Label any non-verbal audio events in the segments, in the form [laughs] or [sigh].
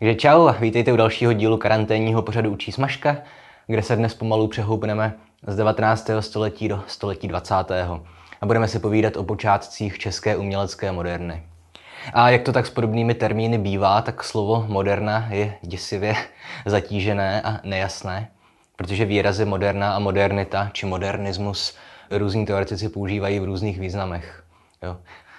Takže čau, vítejte u dalšího dílu karanténního pořadu Učí smažka, kde se dnes pomalu přehoupneme z 19. století do století 20. A budeme si povídat o počátcích české umělecké moderny. A jak to tak s podobnými termíny bývá, tak slovo moderna je děsivě [laughs] zatížené a nejasné, protože výrazy moderna a modernita či modernismus různí teoretici používají v různých významech. Jo.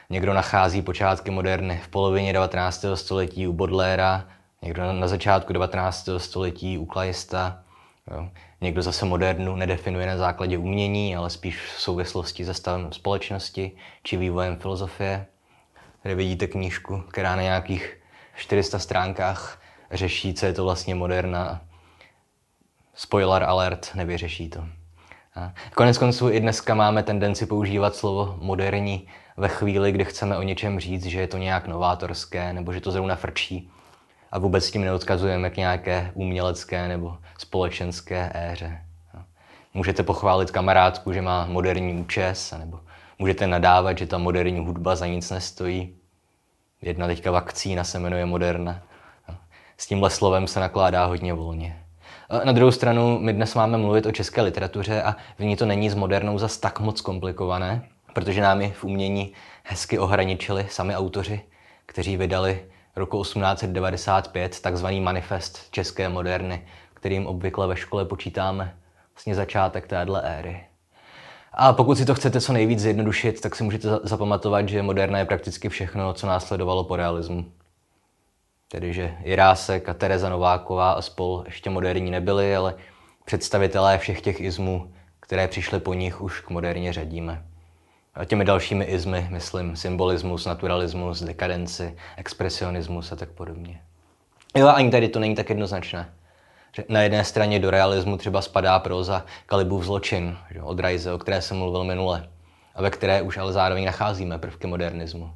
Někdo nachází počátky moderny v polovině 19. století u Bodléra, někdo na začátku 19. století u Klajista, jo. někdo zase modernu nedefinuje na základě umění, ale spíš v souvislosti se stavem společnosti či vývojem filozofie. Tady vidíte knížku, která na nějakých 400 stránkách řeší, co je to vlastně moderna. Spoiler alert, nevyřeší to. A konec konců i dneska máme tendenci používat slovo moderní ve chvíli, kdy chceme o něčem říct, že je to nějak novátorské nebo že to zrovna frčí. A vůbec tím neodkazujeme k nějaké umělecké nebo společenské éře. Můžete pochválit kamarádku, že má moderní účes, nebo můžete nadávat, že ta moderní hudba za nic nestojí. Jedna teďka vakcína se jmenuje Moderna. S tímhle slovem se nakládá hodně volně. Na druhou stranu, my dnes máme mluvit o české literatuře a v ní to není s modernou zas tak moc komplikované, protože nám v umění hezky ohraničili sami autoři, kteří vydali roku 1895 takzvaný manifest české moderny, kterým obvykle ve škole počítáme vlastně začátek téhle éry. A pokud si to chcete co nejvíc zjednodušit, tak si můžete zapamatovat, že moderna je prakticky všechno, co následovalo po realismu. Tedy, že Jirásek a Tereza Nováková a spol ještě moderní nebyli, ale představitelé všech těch izmů, které přišly po nich, už k moderně řadíme. Těmi dalšími izmy, myslím, symbolismus, naturalismus, dekadenci, expresionismus a tak podobně. Jo, ani tady to není tak jednoznačné. Že na jedné straně do realismu třeba spadá proza Kalibův zločin že, od Rajze, o které jsem mluvil minule, a ve které už ale zároveň nacházíme prvky modernismu.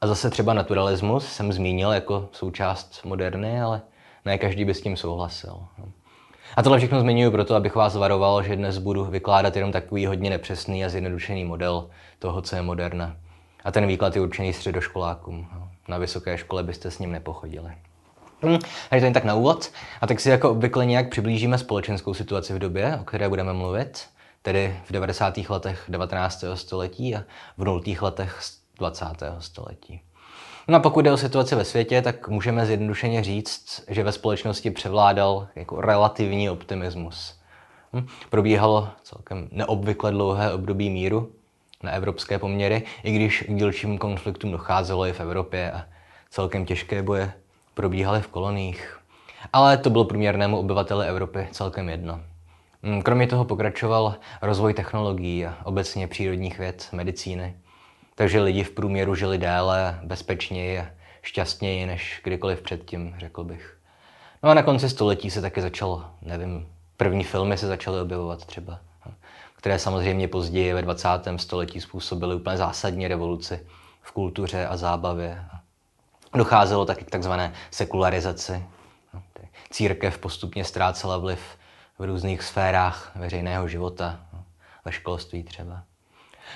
A zase třeba naturalismus jsem zmínil jako součást moderny, ale ne každý by s tím souhlasil. A tohle všechno zmiňuji proto, abych vás varoval, že dnes budu vykládat jenom takový hodně nepřesný a zjednodušený model toho, co je moderna. A ten výklad je určený středoškolákům. Na vysoké škole byste s ním nepochodili. Hm, takže to jen tak na úvod. A tak si jako obvykle nějak přiblížíme společenskou situaci v době, o které budeme mluvit, tedy v 90. letech 19. století a v 0. letech 20. století. No a pokud jde o situaci ve světě, tak můžeme zjednodušeně říct, že ve společnosti převládal jako relativní optimismus. Hm? Probíhalo celkem neobvykle dlouhé období míru na evropské poměry, i když k dílčím konfliktům docházelo i v Evropě a celkem těžké boje probíhaly v koloních. Ale to bylo průměrnému obyvateli Evropy celkem jedno. Hm, kromě toho pokračoval rozvoj technologií a obecně přírodních věd, medicíny. Takže lidi v průměru žili déle, bezpečněji šťastněji než kdykoliv předtím, řekl bych. No a na konci století se taky začalo, nevím, první filmy se začaly objevovat třeba, které samozřejmě později ve 20. století způsobily úplně zásadní revoluci v kultuře a zábavě. Docházelo taky k takzvané sekularizaci. Církev postupně ztrácela vliv v různých sférách veřejného života, ve školství třeba.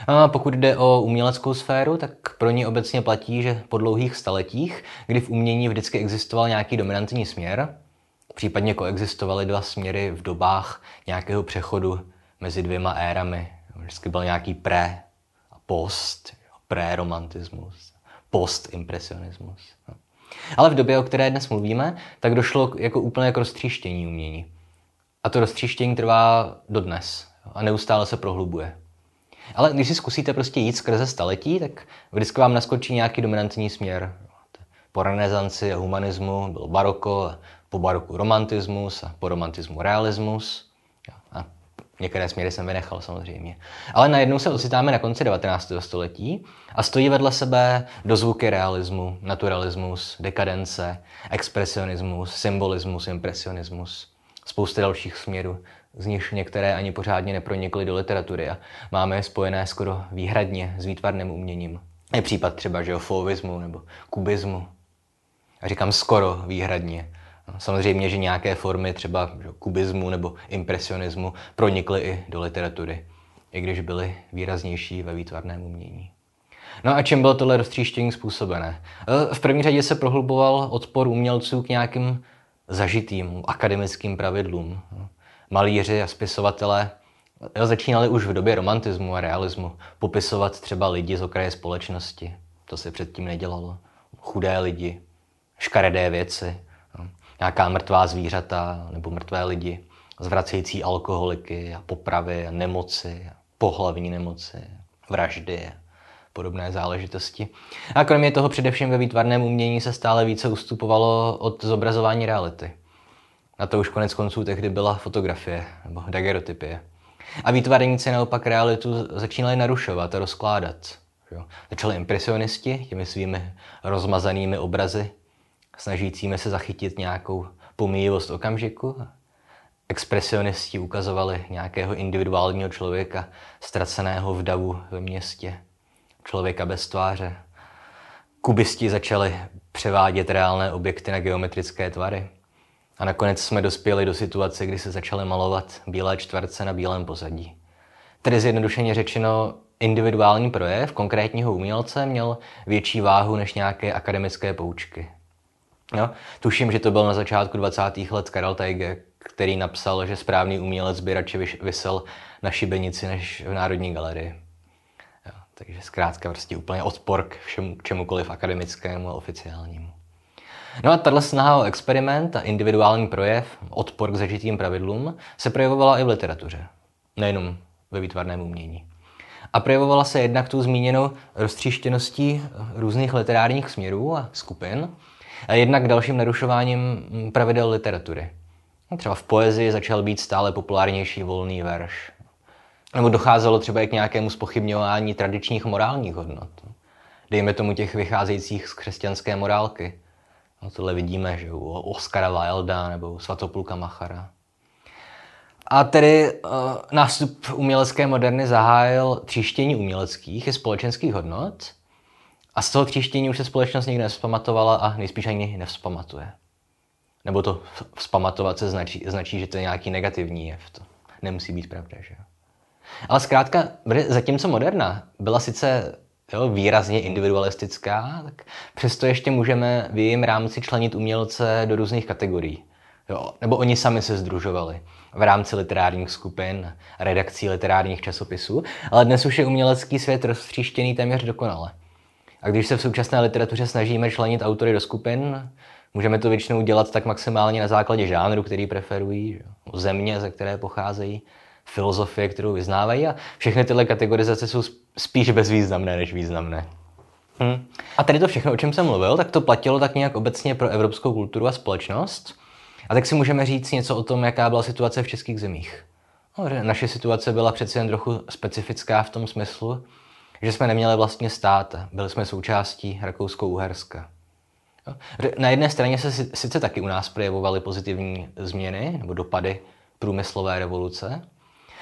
A pokud jde o uměleckou sféru, tak pro ní obecně platí, že po dlouhých staletích, kdy v umění vždycky existoval nějaký dominantní směr, případně koexistovaly dva směry v dobách nějakého přechodu mezi dvěma érami. Vždycky byl nějaký pré a post, pré-romantismus, post-impresionismus. Ale v době, o které dnes mluvíme, tak došlo jako úplně k roztříštění umění. A to roztříštění trvá dodnes a neustále se prohlubuje. Ale když si zkusíte prostě jít skrze staletí, tak vždycky vám naskočí nějaký dominantní směr. Po renesanci a humanismu byl baroko, po baroku romantismus a po romantismu realismus. A některé směry jsem vynechal samozřejmě. Ale najednou se ocitáme na konci 19. století a stojí vedle sebe dozvuky realismu, naturalismus, dekadence, expresionismus, symbolismus, impresionismus, spousty dalších směrů z nich některé ani pořádně nepronikly do literatury a máme je spojené skoro výhradně s výtvarným uměním. Je případ třeba že fauvismu nebo kubismu. A říkám skoro výhradně. Samozřejmě, že nějaké formy třeba že, kubismu nebo impresionismu pronikly i do literatury, i když byly výraznější ve výtvarném umění. No a čím bylo tohle roztříštění způsobené? E, v první řadě se prohluboval odpor umělců k nějakým zažitým akademickým pravidlům. Malíři a spisovatelé jo, začínali už v době romantismu a realismu popisovat třeba lidi z okraje společnosti. To se předtím nedělalo. Chudé lidi, škaredé věci, jo, nějaká mrtvá zvířata nebo mrtvé lidi, zvracející alkoholiky a popravy a nemoci, pohlavní nemoci, vraždy podobné záležitosti. A kromě toho především ve výtvarném umění se stále více ustupovalo od zobrazování reality. Na to už konec konců tehdy byla fotografie nebo dagerotypie. A výtvarníci naopak realitu začínali narušovat a rozkládat. Začali impresionisti těmi svými rozmazanými obrazy, snažícími se zachytit nějakou pomíjivost okamžiku. Expresionisti ukazovali nějakého individuálního člověka, ztraceného v davu ve městě člověka bez tváře. Kubisti začali převádět reálné objekty na geometrické tvary. A nakonec jsme dospěli do situace, kdy se začaly malovat bílé čtverce na bílém pozadí. Tedy zjednodušeně řečeno, individuální projev konkrétního umělce měl větší váhu než nějaké akademické poučky. No, tuším, že to byl na začátku 20. let Karel Teige, který napsal, že správný umělec by radši vysel na šibenici než v Národní galerii. Takže zkrátka prostě úplně odpor k, všemu, čemukoliv akademickému a oficiálnímu. No a tahle snaha o experiment a individuální projev, odpor k zažitým pravidlům, se projevovala i v literatuře. Nejenom ve výtvarném umění. A projevovala se jednak tu zmíněnou roztříštěností různých literárních směrů a skupin, a jednak dalším narušováním pravidel literatury. Třeba v poezii začal být stále populárnější volný verš, nebo docházelo třeba i k nějakému spochybňování tradičních morálních hodnot. Dejme tomu těch vycházejících z křesťanské morálky. No, tohle vidíme, že u Oscara Wilda nebo u Svatopluka Machara. A tedy uh, nástup umělecké moderny zahájil tříštění uměleckých i společenských hodnot a z toho tříštění už se společnost nikdy nevzpamatovala a nejspíš ani nevzpamatuje. Nebo to vzpamatovat se značí, značí, že to je nějaký negativní jev. To nemusí být pravda, že jo? Ale zkrátka, zatímco moderna byla sice jo, výrazně individualistická, tak přesto ještě můžeme v jejím rámci členit umělce do různých kategorií. Jo, nebo oni sami se združovali v rámci literárních skupin, redakcí literárních časopisů, ale dnes už je umělecký svět roztříštěný téměř dokonale. A když se v současné literatuře snažíme členit autory do skupin, můžeme to většinou dělat tak maximálně na základě žánru, který preferují, země, ze které pocházejí, filozofie, kterou vyznávají a všechny tyhle kategorizace jsou spíš bezvýznamné než významné. Hm. A tady to všechno, o čem jsem mluvil, tak to platilo tak nějak obecně pro evropskou kulturu a společnost. A tak si můžeme říct něco o tom, jaká byla situace v českých zemích. No, naše situace byla přeci jen trochu specifická v tom smyslu, že jsme neměli vlastně stát, byli jsme součástí Rakousko-Uherska. Na jedné straně se sice taky u nás projevovaly pozitivní změny nebo dopady průmyslové revoluce,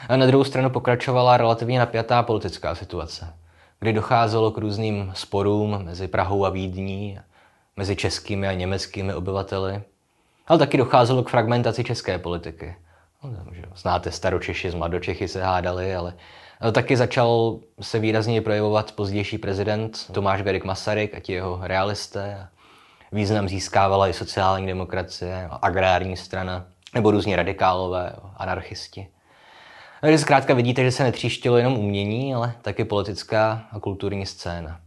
a na druhou stranu pokračovala relativně napjatá politická situace, kdy docházelo k různým sporům mezi Prahou a Vídní, mezi českými a německými obyvateli, ale taky docházelo k fragmentaci české politiky. No, znáte staročeši z mladočechy se hádali, ale taky začal se výrazně projevovat pozdější prezident Tomáš Garik Masaryk a ti jeho realisté. Význam získávala i sociální demokracie, agrární strana, nebo různí radikálové, anarchisti. Takže zkrátka vidíte, že se netříštilo jenom umění, ale taky politická a kulturní scéna.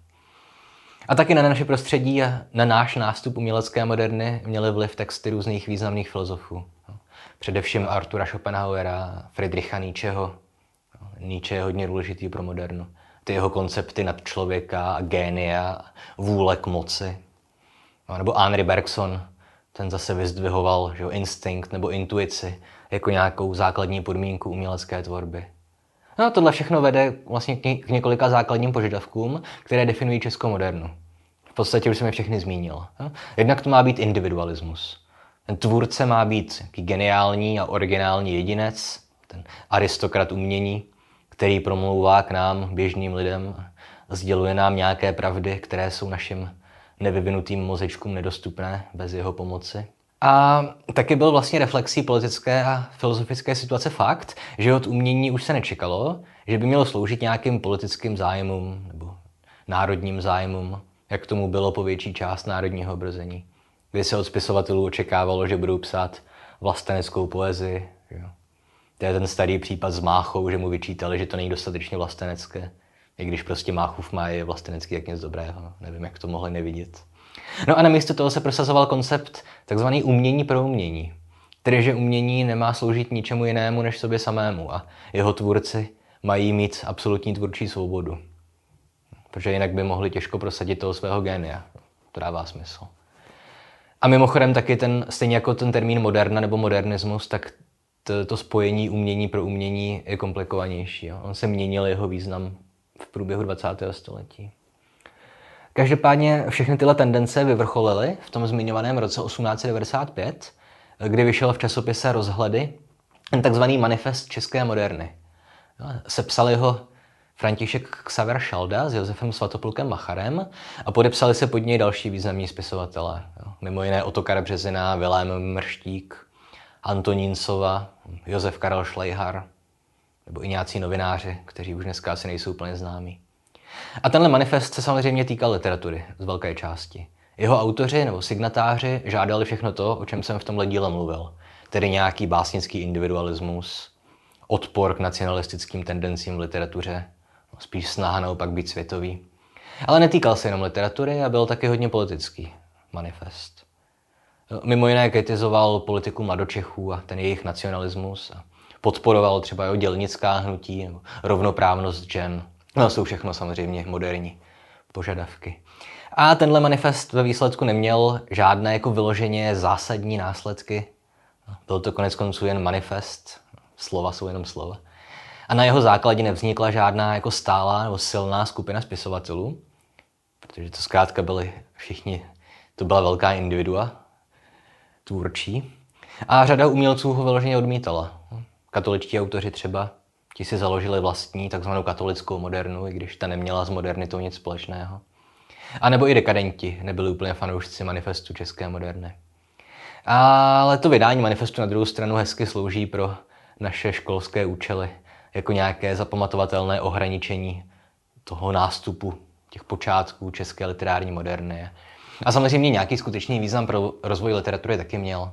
A taky na naše prostředí a na náš nástup umělecké moderny měly vliv texty různých významných filozofů. Především Artura Schopenhauera, Friedricha Nietzscheho. Nietzsche je hodně důležitý pro modernu. Ty jeho koncepty nad člověka, génia, vůle k moci. Nebo Henri Bergson, ten zase vyzdvihoval že jo, instinkt nebo intuici jako nějakou základní podmínku umělecké tvorby. No tohle všechno vede vlastně k několika základním požadavkům, které definují českou modernu. V podstatě už jsem je všechny zmínil. Jednak to má být individualismus. Ten tvůrce má být geniální a originální jedinec, ten aristokrat umění, který promlouvá k nám, běžným lidem, sděluje nám nějaké pravdy, které jsou našim nevyvinutým mozečkům nedostupné bez jeho pomoci. A taky byl vlastně reflexí politické a filozofické situace fakt, že od umění už se nečekalo, že by mělo sloužit nějakým politickým zájmům nebo národním zájmům, jak tomu bylo po větší část národního obrození, kdy se od spisovatelů očekávalo, že budou psát vlasteneckou poezii. To je ten starý případ s Máchou, že mu vyčítali, že to není dostatečně vlastenecké. I když prostě Máchův má je vlastenecký jak něco dobrého. No. Nevím, jak to mohli nevidět. No a namísto toho se prosazoval koncept takzvaný umění pro umění. Tedy, že umění nemá sloužit ničemu jinému než sobě samému a jeho tvůrci mají mít absolutní tvůrčí svobodu. Protože jinak by mohli těžko prosadit toho svého génia. To dává smysl. A mimochodem taky ten, stejně jako ten termín moderna nebo modernismus, tak to, to spojení umění pro umění je komplikovanější. Jo. On se měnil jeho význam v průběhu 20. století. Každopádně všechny tyhle tendence vyvrcholily v tom zmiňovaném roce 1895, kdy vyšel v časopise Rozhledy takzvaný manifest české moderny. Sepsali ho František Xaver Šalda s Josefem Svatoplukem Macharem a podepsali se pod něj další významní spisovatelé. Mimo jiné Otokar Březina, Vilém Mrštík, Antonín Sova, Josef Karel Šlejhar, nebo i nějací novináři, kteří už dneska asi nejsou úplně známí. A tenhle manifest se samozřejmě týkal literatury z velké části. Jeho autoři nebo signatáři žádali všechno to, o čem jsem v tomhle díle mluvil. Tedy nějaký básnický individualismus, odpor k nacionalistickým tendencím v literatuře, spíš snaha naopak být světový. Ale netýkal se jenom literatury a byl taky hodně politický manifest. Mimo jiné kritizoval politiku mladočechů a ten jejich nacionalismus a podporoval třeba jeho dělnická hnutí nebo rovnoprávnost žen. No, jsou všechno samozřejmě moderní požadavky. A tenhle manifest ve výsledku neměl žádné jako vyloženě zásadní následky. Byl to konec konců jen manifest, slova jsou jenom slova. A na jeho základě nevznikla žádná jako stálá nebo silná skupina spisovatelů, protože to zkrátka byli všichni, to byla velká individua, tvůrčí. A řada umělců ho vyloženě odmítala. Katoličtí autoři třeba, ti si založili vlastní takzvanou katolickou modernu, i když ta neměla s modernitou nic společného. A nebo i dekadenti nebyli úplně fanoušci manifestu české moderny. Ale to vydání manifestu na druhou stranu hezky slouží pro naše školské účely, jako nějaké zapamatovatelné ohraničení toho nástupu těch počátků české literární moderny. A samozřejmě nějaký skutečný význam pro rozvoj literatury taky měl.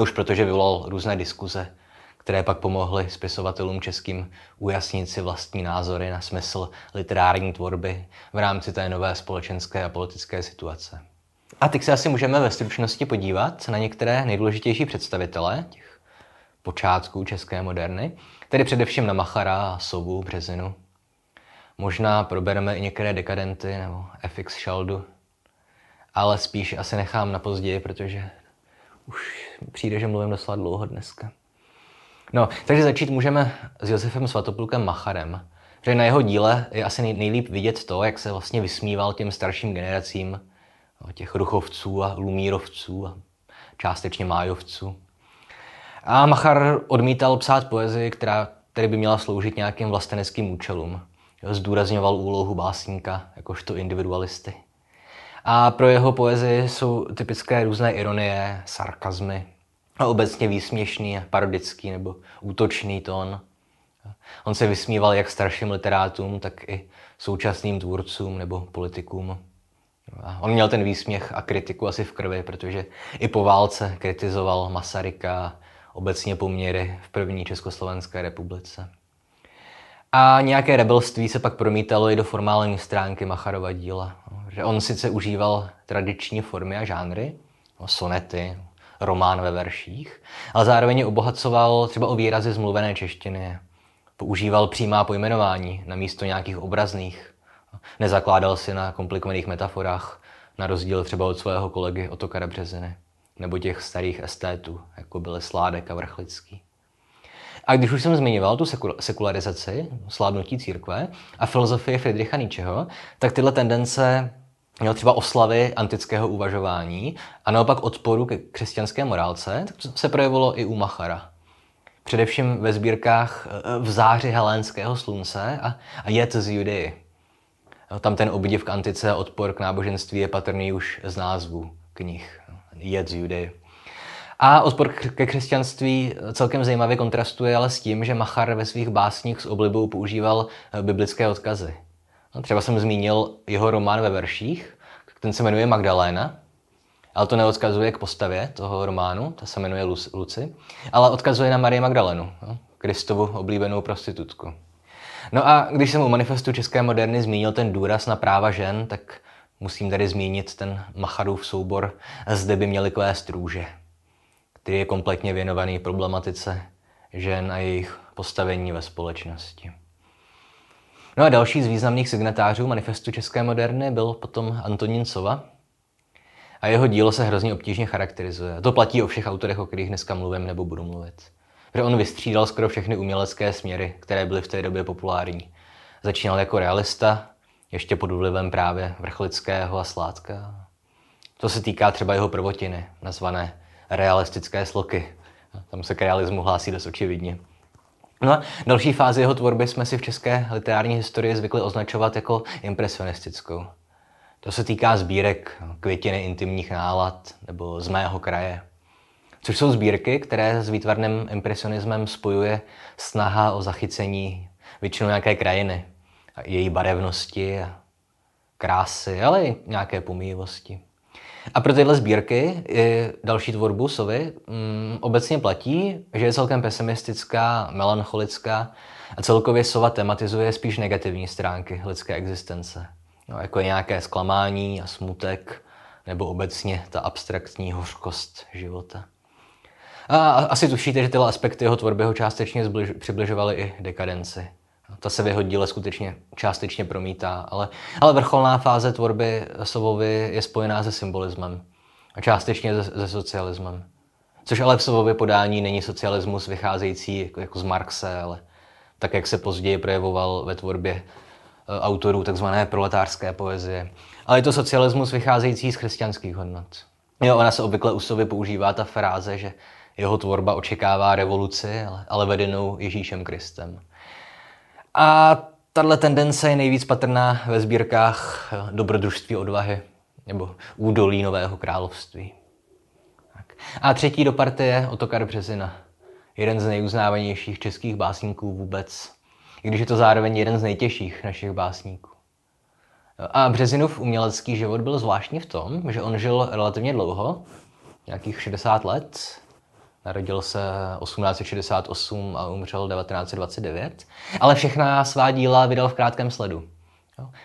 Už protože vyvolal různé diskuze, které pak pomohly spisovatelům českým ujasnit si vlastní názory na smysl literární tvorby v rámci té nové společenské a politické situace. A teď se asi můžeme ve stručnosti podívat na některé nejdůležitější představitele těch počátků české moderny, tedy především na Machara, Sovu, Březinu. Možná probereme i některé dekadenty nebo FX Šaldu, ale spíš asi nechám na později, protože už přijde, že mluvím doslova dlouho dneska. No, takže začít můžeme s Josefem Svatoplukem Macharem, protože na jeho díle je asi nejlíp vidět to, jak se vlastně vysmíval těm starším generacím těch ruchovců a lumírovců a částečně májovců. A Machar odmítal psát poezii, která tedy by měla sloužit nějakým vlasteneckým účelům. Zdůrazňoval úlohu básníka jakožto individualisty. A pro jeho poezii jsou typické různé ironie, sarkazmy a obecně výsměšný, parodický nebo útočný tón. On se vysmíval jak starším literátům, tak i současným tvůrcům nebo politikům. A on měl ten výsměch a kritiku asi v krvi, protože i po válce kritizoval Masaryka obecně poměry v první Československé republice. A nějaké rebelství se pak promítalo i do formální stránky Macharova díla. Že on sice užíval tradiční formy a žánry, no, sonety, román ve verších, ale zároveň obohacoval třeba o výrazy z mluvené češtiny. Používal přímá pojmenování na místo nějakých obrazných. Nezakládal si na komplikovaných metaforách, na rozdíl třeba od svého kolegy Otokara Březiny nebo těch starých estétů, jako byly Sládek a Vrchlický. A když už jsem zmiňoval tu sekularizaci, sládnutí církve a filozofii Friedricha Nietzscheho, tak tyhle tendence měl třeba oslavy antického uvažování a naopak odporu ke křesťanské morálce, tak to se projevilo i u Machara. Především ve sbírkách eh, v záři helénského slunce a, a Jet z Judeji. Tam ten obdiv k antice a odpor k náboženství je patrný už z názvu knih. Jet z Judeji. A odpor ke křesťanství celkem zajímavě kontrastuje ale s tím, že Machar ve svých básních s oblibou používal eh, biblické odkazy. Třeba jsem zmínil jeho román ve verších, ten se jmenuje Magdaléna, ale to neodkazuje k postavě toho románu, ta se jmenuje Luci, ale odkazuje na Marie Magdalenu, no, Kristovu oblíbenou prostitutku. No a když jsem u manifestu České moderny zmínil ten důraz na práva žen, tak musím tady zmínit ten Macharův soubor Zde by měli kvést růže, který je kompletně věnovaný problematice žen a jejich postavení ve společnosti. No a další z významných signatářů manifestu České moderny byl potom Antonín Sova. A jeho dílo se hrozně obtížně charakterizuje. To platí o všech autorech, o kterých dneska mluvím nebo budu mluvit. Protože on vystřídal skoro všechny umělecké směry, které byly v té době populární. Začínal jako realista, ještě pod vlivem právě Vrchlického a Sládka. To se týká třeba jeho prvotiny, nazvané realistické sloky. Tam se k realismu hlásí dost očividně. No a další fázi jeho tvorby jsme si v české literární historii zvykli označovat jako impresionistickou. To se týká sbírek květiny intimních nálad nebo z mého kraje. Což jsou sbírky, které s výtvarným impresionismem spojuje snaha o zachycení většinou nějaké krajiny, její barevnosti a krásy, ale i nějaké pomíjivosti. A pro tyhle sbírky i další tvorbu Sovy mm, obecně platí, že je celkem pesimistická, melancholická a celkově Sova tematizuje spíš negativní stránky lidské existence. No, jako je nějaké zklamání a smutek, nebo obecně ta abstraktní hořkost života. A asi tušíte, že tyhle aspekty jeho tvorby ho částečně zbliž, přibližovaly i dekadenci. Ta se v jeho díle skutečně částečně promítá, ale, ale vrcholná fáze tvorby Sovovy je spojená se symbolismem a částečně se, se socialismem. Což ale v Sovově podání není socialismus vycházející jako, jako z Marxe, ale tak, jak se později projevoval ve tvorbě e, autorů tzv. proletářské poezie. Ale je to socialismus vycházející z křesťanských hodnot. Jo, ona se obvykle u Sovy používá ta fráze, že jeho tvorba očekává revoluci, ale, ale vedenou Ježíšem Kristem. A tahle tendence je nejvíc patrná ve sbírkách eh, Dobrodružství odvahy nebo Údolí Nového království. Tak. A třetí do partie Otokar Březina. Jeden z nejuznávanějších českých básníků vůbec. I když je to zároveň jeden z nejtěžších našich básníků. A Březinův umělecký život byl zvláštní v tom, že on žil relativně dlouho, nějakých 60 let, Narodil se 1868 a umřel 1929, ale všechna svá díla vydal v krátkém sledu.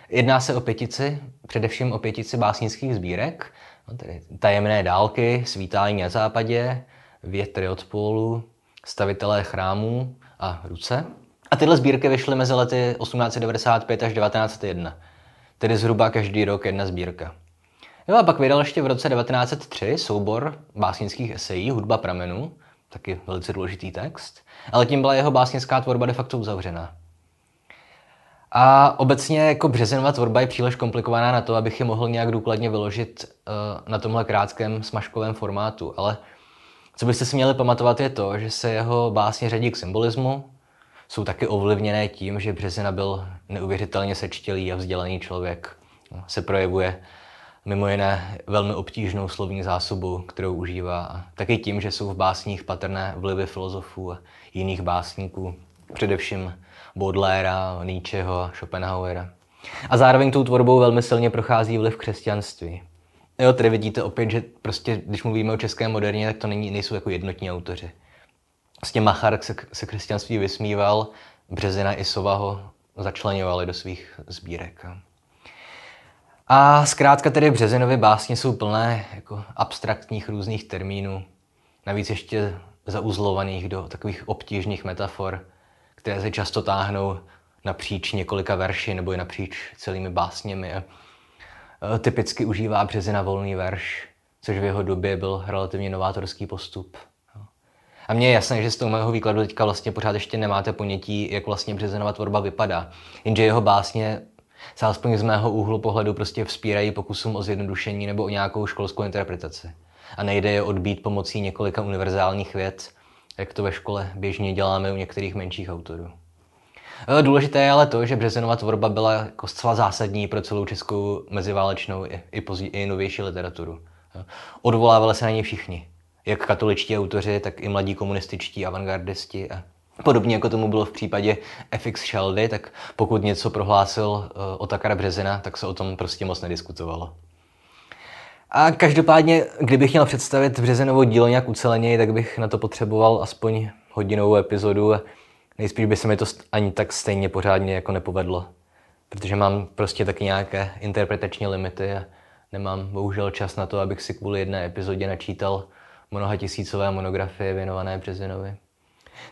Jedná se o pětici, především o pětici básnických sbírek, no, tedy Tajemné dálky, Svítání na západě, Větry od pólu, Stavitelé chrámů a Ruce. A tyhle sbírky vyšly mezi lety 1895 až 1901, tedy zhruba každý rok jedna sbírka. Jo a pak vydal ještě v roce 1903 soubor básnických esejí Hudba pramenů, taky velice důležitý text, ale tím byla jeho básnická tvorba de facto uzavřená. A obecně jako březinová tvorba je příliš komplikovaná na to, abych je mohl nějak důkladně vyložit uh, na tomhle krátkém smažkovém formátu, ale co byste si měli pamatovat je to, že se jeho básně řadí k symbolismu, jsou taky ovlivněné tím, že Březina byl neuvěřitelně sečtělý a vzdělaný člověk. Se projevuje mimo jiné velmi obtížnou slovní zásobu, kterou užívá. A taky tím, že jsou v básních patrné vlivy filozofů a jiných básníků, především Baudelaire, Nietzscheho, Schopenhauera. A zároveň tou tvorbou velmi silně prochází vliv křesťanství. Jo, tady vidíte opět, že prostě, když mluvíme o české moderně, tak to není, nejsou jako jednotní autoři. Vlastně Machar se, se křesťanství vysmíval, Březina i Sova ho začlenovali do svých sbírek. A zkrátka tedy Březinovy básně jsou plné jako abstraktních různých termínů, navíc ještě zauzlovaných do takových obtížných metafor, které se často táhnou napříč několika verši nebo i napříč celými básněmi. A typicky užívá Březina volný verš, což v jeho době byl relativně novátorský postup. A mně je jasné, že z toho mého výkladu teďka vlastně pořád ještě nemáte ponětí, jak vlastně Březinova tvorba vypadá. Jenže jeho básně se alespoň z mého úhlu pohledu prostě vzpírají pokusům o zjednodušení nebo o nějakou školskou interpretaci. A nejde je odbít pomocí několika univerzálních věd, jak to ve škole běžně děláme u některých menších autorů. E, důležité je ale to, že Březinova tvorba byla jako zcela zásadní pro celou českou meziválečnou i, i, i novější literaturu. E, odvolávali se na ně všichni. Jak katoličtí autoři, tak i mladí komunističtí avantgardisti a Podobně jako tomu bylo v případě FX Sheldy, tak pokud něco prohlásil uh, Otakara Březina, tak se o tom prostě moc nediskutovalo. A každopádně, kdybych měl představit Březinovo dílo nějak uceleněji, tak bych na to potřeboval aspoň hodinovou epizodu a nejspíš by se mi to ani tak stejně pořádně jako nepovedlo. Protože mám prostě taky nějaké interpretační limity a nemám bohužel čas na to, abych si kvůli jedné epizodě načítal mnoha tisícové monografie věnované Březinovi.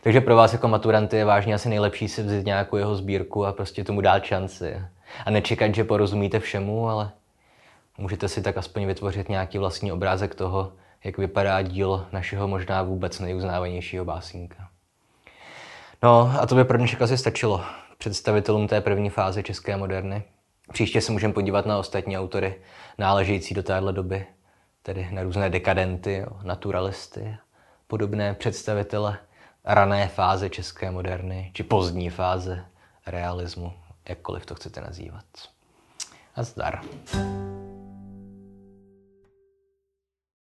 Takže pro vás jako maturanty je vážně asi nejlepší si vzít nějakou jeho sbírku a prostě tomu dát šanci. A nečekat, že porozumíte všemu, ale můžete si tak aspoň vytvořit nějaký vlastní obrázek toho, jak vypadá díl našeho možná vůbec nejuznávanějšího básníka. No a to by pro dnešek asi stačilo představitelům té první fáze české moderny. Příště se můžeme podívat na ostatní autory náležející do téhle doby, tedy na různé dekadenty, naturalisty, podobné představitele rané fáze české moderny, či pozdní fáze realismu, jakkoliv to chcete nazývat. A zdar.